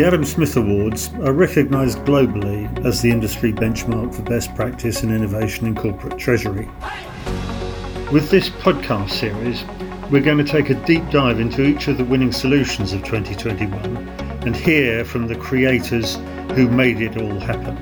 The Adam Smith Awards are recognised globally as the industry benchmark for best practice and innovation in corporate treasury. With this podcast series, we're going to take a deep dive into each of the winning solutions of 2021 and hear from the creators who made it all happen.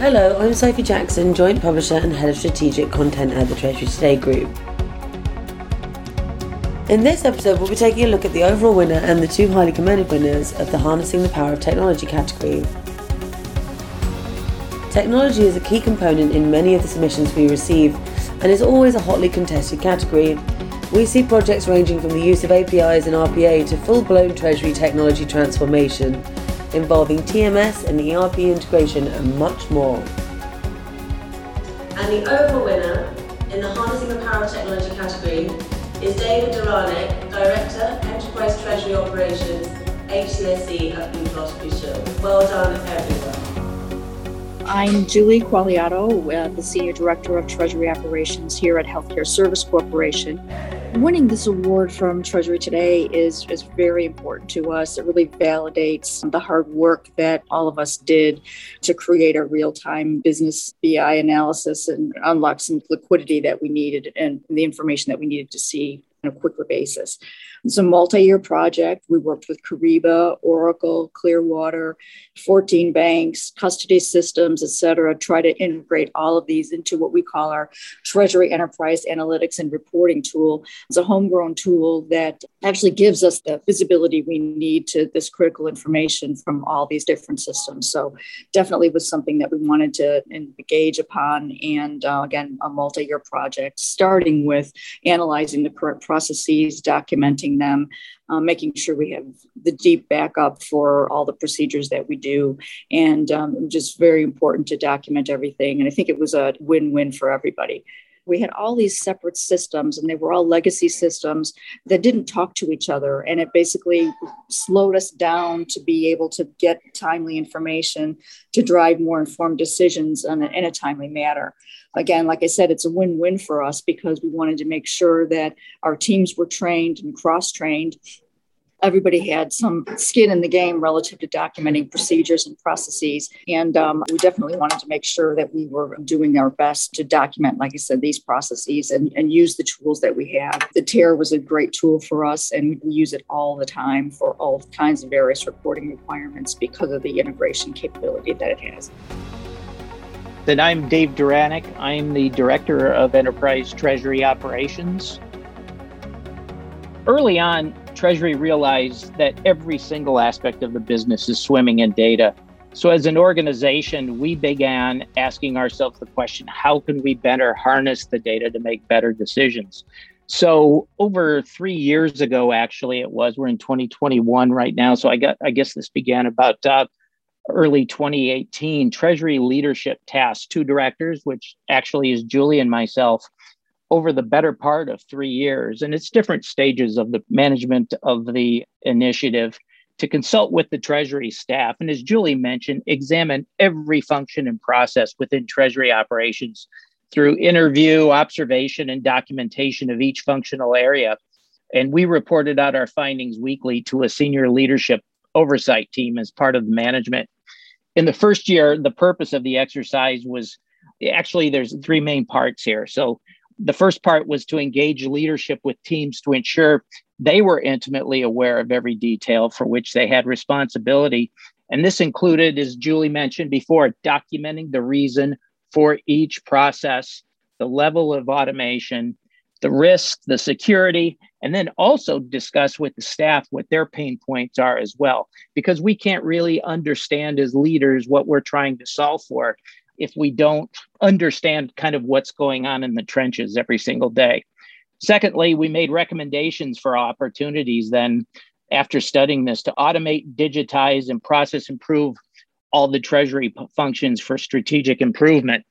Hello, I'm Sophie Jackson, Joint Publisher and Head of Strategic Content at the Treasury Today Group. In this episode, we'll be taking a look at the overall winner and the two highly commended winners of the Harnessing the Power of Technology category. Technology is a key component in many of the submissions we receive and is always a hotly contested category. We see projects ranging from the use of APIs and RPA to full blown Treasury technology transformation, involving TMS and ERP integration and much more. And the overall winner in the Harnessing the Power of Technology category is David Duranek, Director, Enterprise Treasury Operations, HCSC at Blue Cross Blue Shield. Well done, everyone. I'm Julie Qualiato, uh, the Senior Director of Treasury Operations here at Healthcare Service Corporation. Winning this award from Treasury Today is, is very important to us. It really validates the hard work that all of us did to create a real time business BI analysis and unlock some liquidity that we needed and the information that we needed to see on a quicker basis. It's a multi-year project. We worked with Kyriba, Oracle, Clearwater, 14 banks, custody systems, et cetera, try to integrate all of these into what we call our Treasury Enterprise Analytics and Reporting tool. It's a homegrown tool that actually gives us the visibility we need to this critical information from all these different systems. So definitely was something that we wanted to engage upon. And uh, again, a multi-year project, starting with analyzing the current processes, documenting them, um, making sure we have the deep backup for all the procedures that we do, and um, just very important to document everything. And I think it was a win win for everybody we had all these separate systems and they were all legacy systems that didn't talk to each other. And it basically slowed us down to be able to get timely information to drive more informed decisions in a, in a timely manner. Again like i said it's a win-win for us because we wanted to make sure that our teams were trained and cross-trained everybody had some skin in the game relative to documenting procedures and processes. And um, we definitely wanted to make sure that we were doing our best to document, like I said, these processes and, and use the tools that we have. The TARE was a great tool for us, and we use it all the time for all kinds of various reporting requirements because of the integration capability that it has. Then I'm Dave Duranek. I'm the Director of Enterprise Treasury Operations. Early on, Treasury realized that every single aspect of the business is swimming in data. So, as an organization, we began asking ourselves the question how can we better harness the data to make better decisions? So, over three years ago, actually, it was, we're in 2021 right now. So, I, got, I guess this began about uh, early 2018. Treasury leadership tasked two directors, which actually is Julie and myself, over the better part of three years. And it's different stages of the management of the initiative to consult with the Treasury staff. And as Julie mentioned, examine every function and process within Treasury operations through interview, observation, and documentation of each functional area. And we reported out our findings weekly to a senior leadership oversight team as part of the management. In the first year, the purpose of the exercise was actually there's three main parts here. So the first part was to engage leadership with teams to ensure they were intimately aware of every detail for which they had responsibility. And this included, as Julie mentioned before, documenting the reason for each process, the level of automation, the risk, the security, and then also discuss with the staff what their pain points are as well. Because we can't really understand as leaders what we're trying to solve for if we don't understand kind of what's going on in the trenches every single day. Secondly, we made recommendations for opportunities then after studying this to automate, digitize, and process improve all the treasury p- functions for strategic improvement.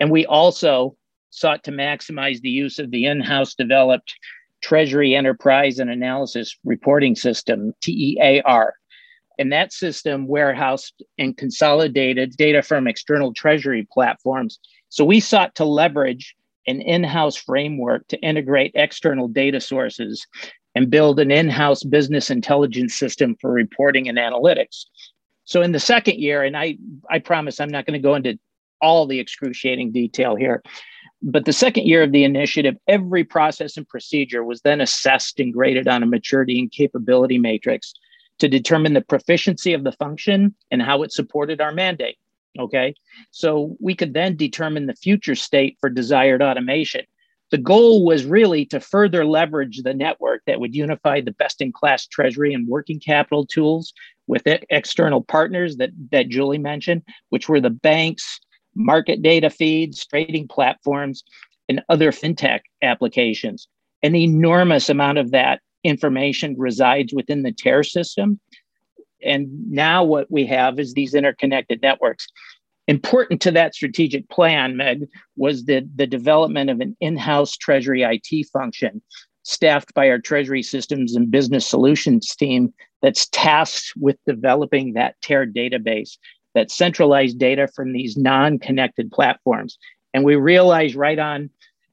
And we also sought to maximize the use of the in house developed Treasury Enterprise and Analysis Reporting System, TEAR, and that system warehoused and consolidated data from external treasury platforms. So we sought to leverage an in house framework to integrate external data sources and build an in house business intelligence system for reporting and analytics. So, in the second year, and I, I promise I'm not going to go into all the excruciating detail here, but the second year of the initiative, every process and procedure was then assessed and graded on a maturity and capability matrix to determine the proficiency of the function and how it supported our mandate. Okay. So we could then determine the future state for desired automation. The goal was really to further leverage the network that would unify the best in class treasury and working capital tools with external partners that, that Julie mentioned, which were the banks, market data feeds, trading platforms, and other fintech applications. An enormous amount of that information resides within the TER system. And now what we have is these interconnected networks. Important to that strategic plan, Meg, was the, the development of an in house Treasury IT function staffed by our Treasury Systems and Business Solutions team that's tasked with developing that TER database, that centralized data from these non connected platforms. And we realize right on,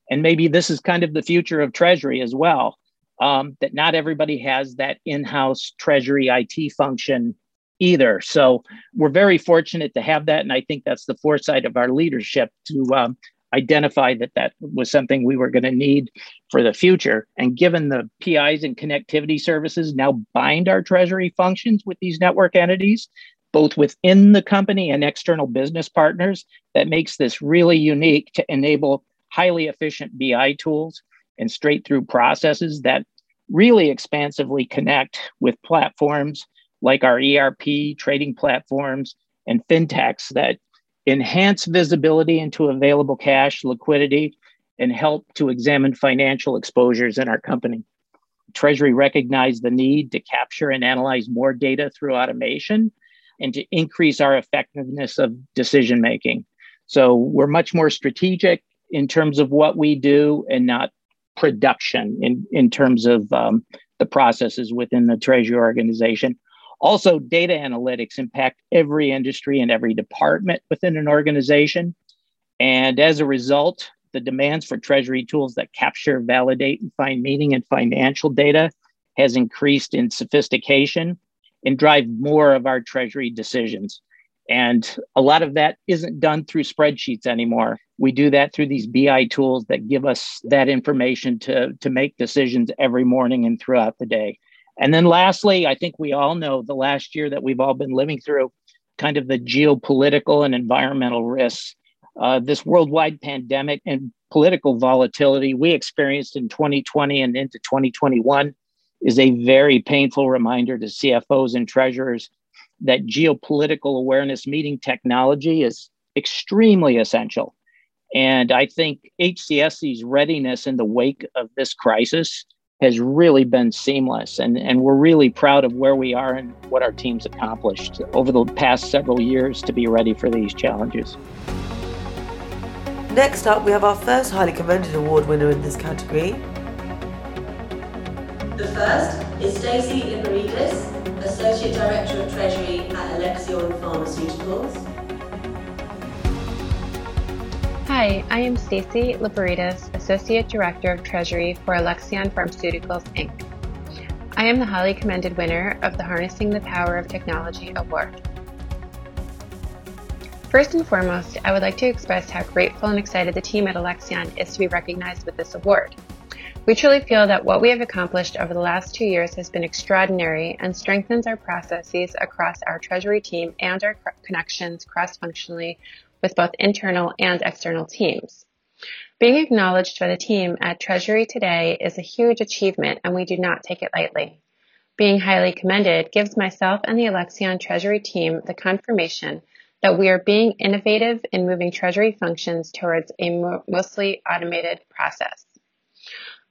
and maybe this is kind of the future of Treasury as well, um, that not everybody has that in-house treasury IT function either. So we're very fortunate to have that, and I think that's the foresight of our leadership to um, identify that that was something we were going to need for the future. And given the APIs and connectivity services now bind our treasury functions with these network entities, both within the company and external business partners, that makes this really unique to enable highly efficient BI tools and straight through processes that really expansively connect with platforms like our ERP, trading platforms, and fintechs that enhance visibility into available cash, liquidity, and help to examine financial exposures in our company. Treasury recognized the need to capture and analyze more data through automation and to increase our effectiveness of decision making. So we're much more strategic in terms of what we do and not production in, in terms of um, the processes within the treasury organization. Also, data analytics impact every industry and every department within an organization. And as a result, the demands for treasury tools that capture, validate, and find meaning in financial data has increased in sophistication and drive more of our treasury decisions. And a lot of that isn't done through spreadsheets anymore. We do that through these BI tools that give us that information to, to make decisions every morning and throughout the day. And then lastly, I think we all know the last year that we've all been living through kind of the geopolitical and environmental risks. Uh, this worldwide pandemic and political volatility we experienced in 2020 and into 2021 is a very painful reminder to CFOs and treasurers that geopolitical awareness meeting technology is extremely essential. And I think HCSC's readiness in the wake of this crisis has really been seamless. And, and we're really proud of where we are and what our team's accomplished over the past several years to be ready for these challenges. Next up, we have our first highly commended award winner in this category. The first is Stacey Iparides, Associate Director of Treasury at Alexion Pharmaceuticals. Hi, I am Stacey Liberitas, Associate Director of Treasury for Alexion Pharmaceuticals Inc. I am the highly commended winner of the Harnessing the Power of Technology Award. First and foremost, I would like to express how grateful and excited the team at Alexion is to be recognized with this award. We truly feel that what we have accomplished over the last two years has been extraordinary and strengthens our processes across our Treasury team and our connections cross functionally with both internal and external teams. Being acknowledged by the team at Treasury today is a huge achievement and we do not take it lightly. Being highly commended gives myself and the Alexion Treasury team the confirmation that we are being innovative in moving Treasury functions towards a mostly automated process.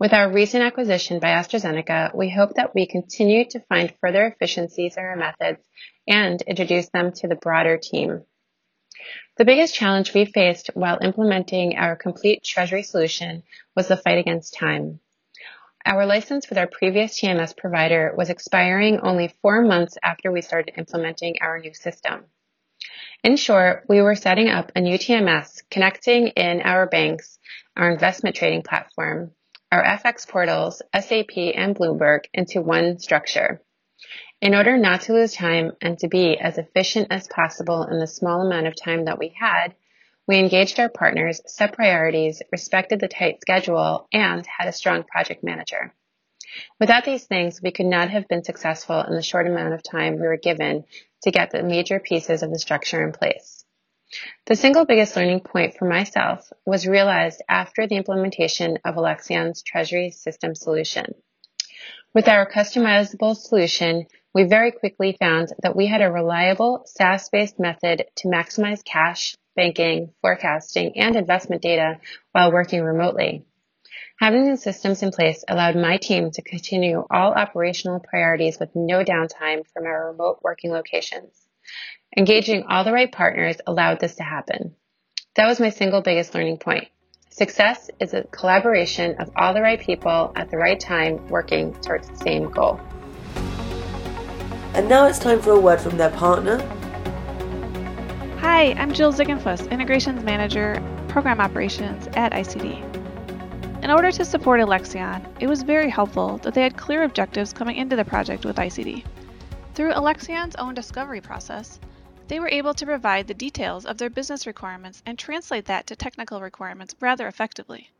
With our recent acquisition by AstraZeneca, we hope that we continue to find further efficiencies in our methods and introduce them to the broader team. The biggest challenge we faced while implementing our complete treasury solution was the fight against time. Our license with our previous TMS provider was expiring only four months after we started implementing our new system. In short, we were setting up a new TMS connecting in our banks, our investment trading platform, our FX portals, SAP, and Bloomberg into one structure. In order not to lose time and to be as efficient as possible in the small amount of time that we had, we engaged our partners, set priorities, respected the tight schedule, and had a strong project manager. Without these things, we could not have been successful in the short amount of time we were given to get the major pieces of the structure in place. The single biggest learning point for myself was realized after the implementation of Alexion's treasury system solution. With our customizable solution, we very quickly found that we had a reliable SaaS-based method to maximize cash, banking, forecasting, and investment data while working remotely. Having the systems in place allowed my team to continue all operational priorities with no downtime from our remote working locations. Engaging all the right partners allowed this to happen. That was my single biggest learning point. Success is a collaboration of all the right people at the right time working towards the same goal. And now it's time for a word from their partner. Hi, I'm Jill Ziegenfuss, Integrations Manager, Program Operations at ICD. In order to support Alexion, it was very helpful that they had clear objectives coming into the project with ICD. Through Alexion's own discovery process, they were able to provide the details of their business requirements and translate that to technical requirements rather effectively.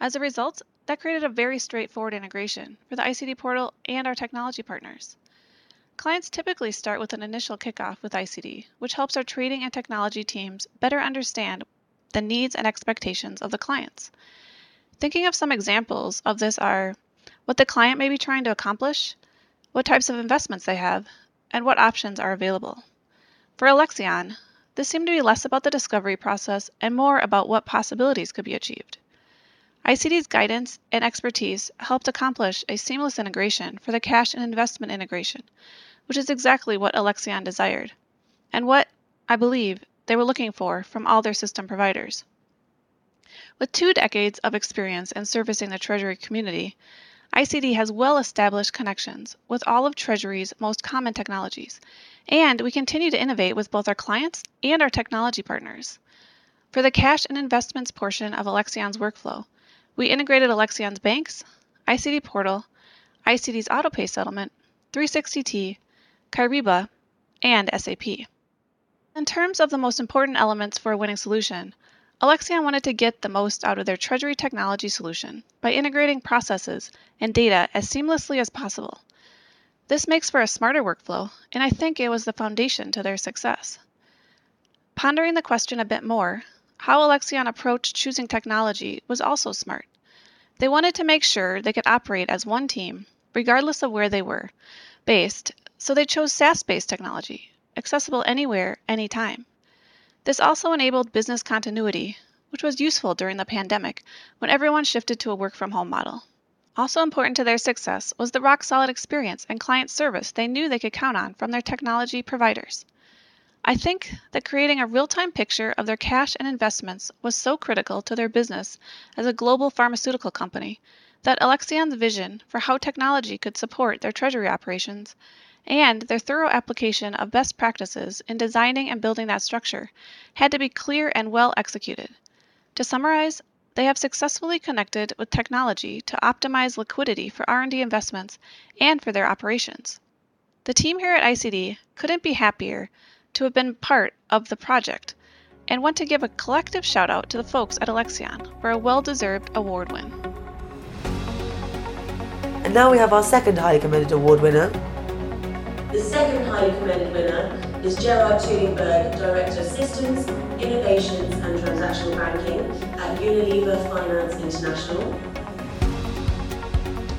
As a result, that created a very straightforward integration for the ICD portal and our technology partners. Clients typically start with an initial kickoff with ICD, which helps our trading and technology teams better understand the needs and expectations of the clients. Thinking of some examples of this are what the client may be trying to accomplish, what types of investments they have, and what options are available. For Alexion, this seemed to be less about the discovery process and more about what possibilities could be achieved. ICD's guidance and expertise helped accomplish a seamless integration for the cash and investment integration, which is exactly what Alexion desired, and what, I believe, they were looking for from all their system providers. With two decades of experience in servicing the Treasury community, ICD has well established connections with all of Treasury's most common technologies, and we continue to innovate with both our clients and our technology partners. For the cash and investments portion of Alexion's workflow, we integrated Alexion's banks, ICD Portal, ICD's AutoPay settlement, 360T, Kyriba, and SAP. In terms of the most important elements for a winning solution, Alexion wanted to get the most out of their treasury technology solution by integrating processes and data as seamlessly as possible. This makes for a smarter workflow, and I think it was the foundation to their success. Pondering the question a bit more, how Alexion approached choosing technology was also smart. They wanted to make sure they could operate as one team, regardless of where they were based, so they chose SaaS based technology, accessible anywhere, anytime. This also enabled business continuity, which was useful during the pandemic when everyone shifted to a work from home model. Also important to their success was the rock solid experience and client service they knew they could count on from their technology providers. I think that creating a real time picture of their cash and investments was so critical to their business as a global pharmaceutical company that Alexion's vision for how technology could support their treasury operations and their thorough application of best practices in designing and building that structure had to be clear and well executed. To summarize, they have successfully connected with technology to optimize liquidity for R&D investments and for their operations. The team here at ICD couldn't be happier to have been part of the project and want to give a collective shout out to the folks at Alexion for a well deserved award win. And now we have our second highly commended award winner. The second highly commended winner is Gerard Tulingberg, Director of Systems, Innovations and Transactional Banking at Unilever Finance International.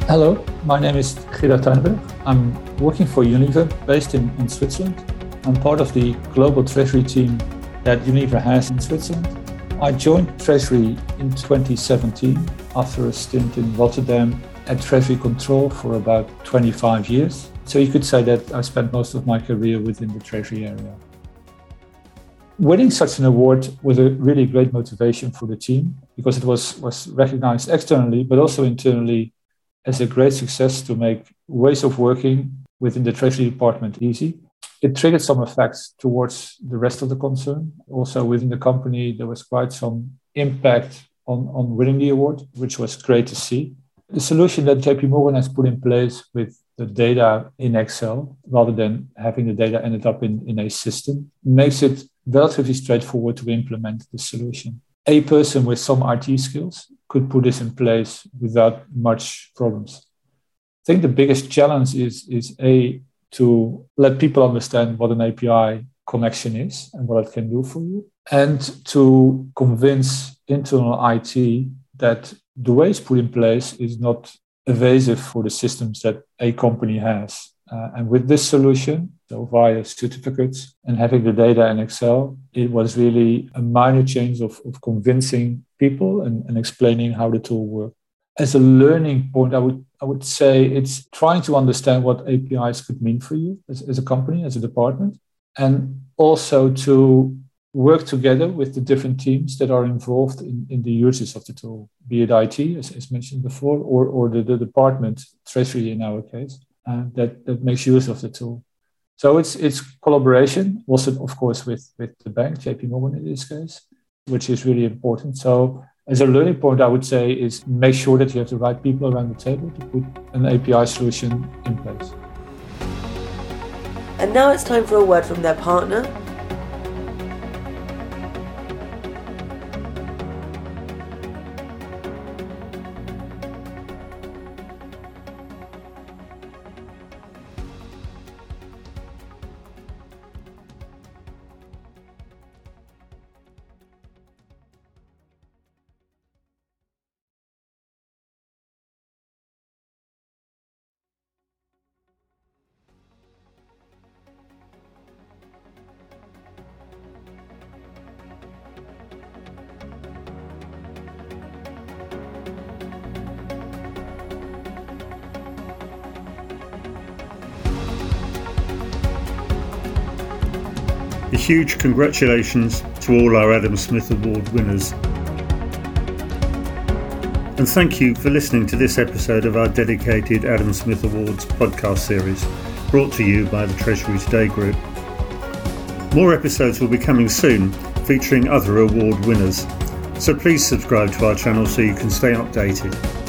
Hello, my name is Gerard Tulingberg. I'm working for Unilever based in, in Switzerland I'm part of the global treasury team that Unilever has in Switzerland. I joined Treasury in 2017 after a stint in Rotterdam at Treasury Control for about 25 years. So you could say that I spent most of my career within the Treasury area. Winning such an award was a really great motivation for the team because it was, was recognized externally, but also internally as a great success to make ways of working within the Treasury Department easy it triggered some effects towards the rest of the concern. Also within the company, there was quite some impact on, on winning the award, which was great to see. The solution that JP Morgan has put in place with the data in Excel rather than having the data ended up in, in a system makes it relatively straightforward to implement the solution. A person with some IT skills could put this in place without much problems. I think the biggest challenge is, is A, to let people understand what an API connection is and what it can do for you, and to convince internal IT that the way it's put in place is not evasive for the systems that a company has. Uh, and with this solution, so via certificates and having the data in Excel, it was really a minor change of, of convincing people and, and explaining how the tool worked. As a learning point, I would I would say it's trying to understand what APIs could mean for you as, as a company, as a department, and also to work together with the different teams that are involved in, in the uses of the tool, be it IT, as, as mentioned before, or, or the, the department, Treasury in our case, uh, that, that makes use of the tool. So it's it's collaboration, also of course with, with the bank, JP Morgan in this case, which is really important. So as a learning point, I would say is make sure that you have the right people around the table to put an API solution in place. And now it's time for a word from their partner, huge congratulations to all our Adam Smith Award winners. And thank you for listening to this episode of our dedicated Adam Smith Awards podcast series, brought to you by the Treasury Today Group. More episodes will be coming soon, featuring other award winners. So please subscribe to our channel so you can stay updated.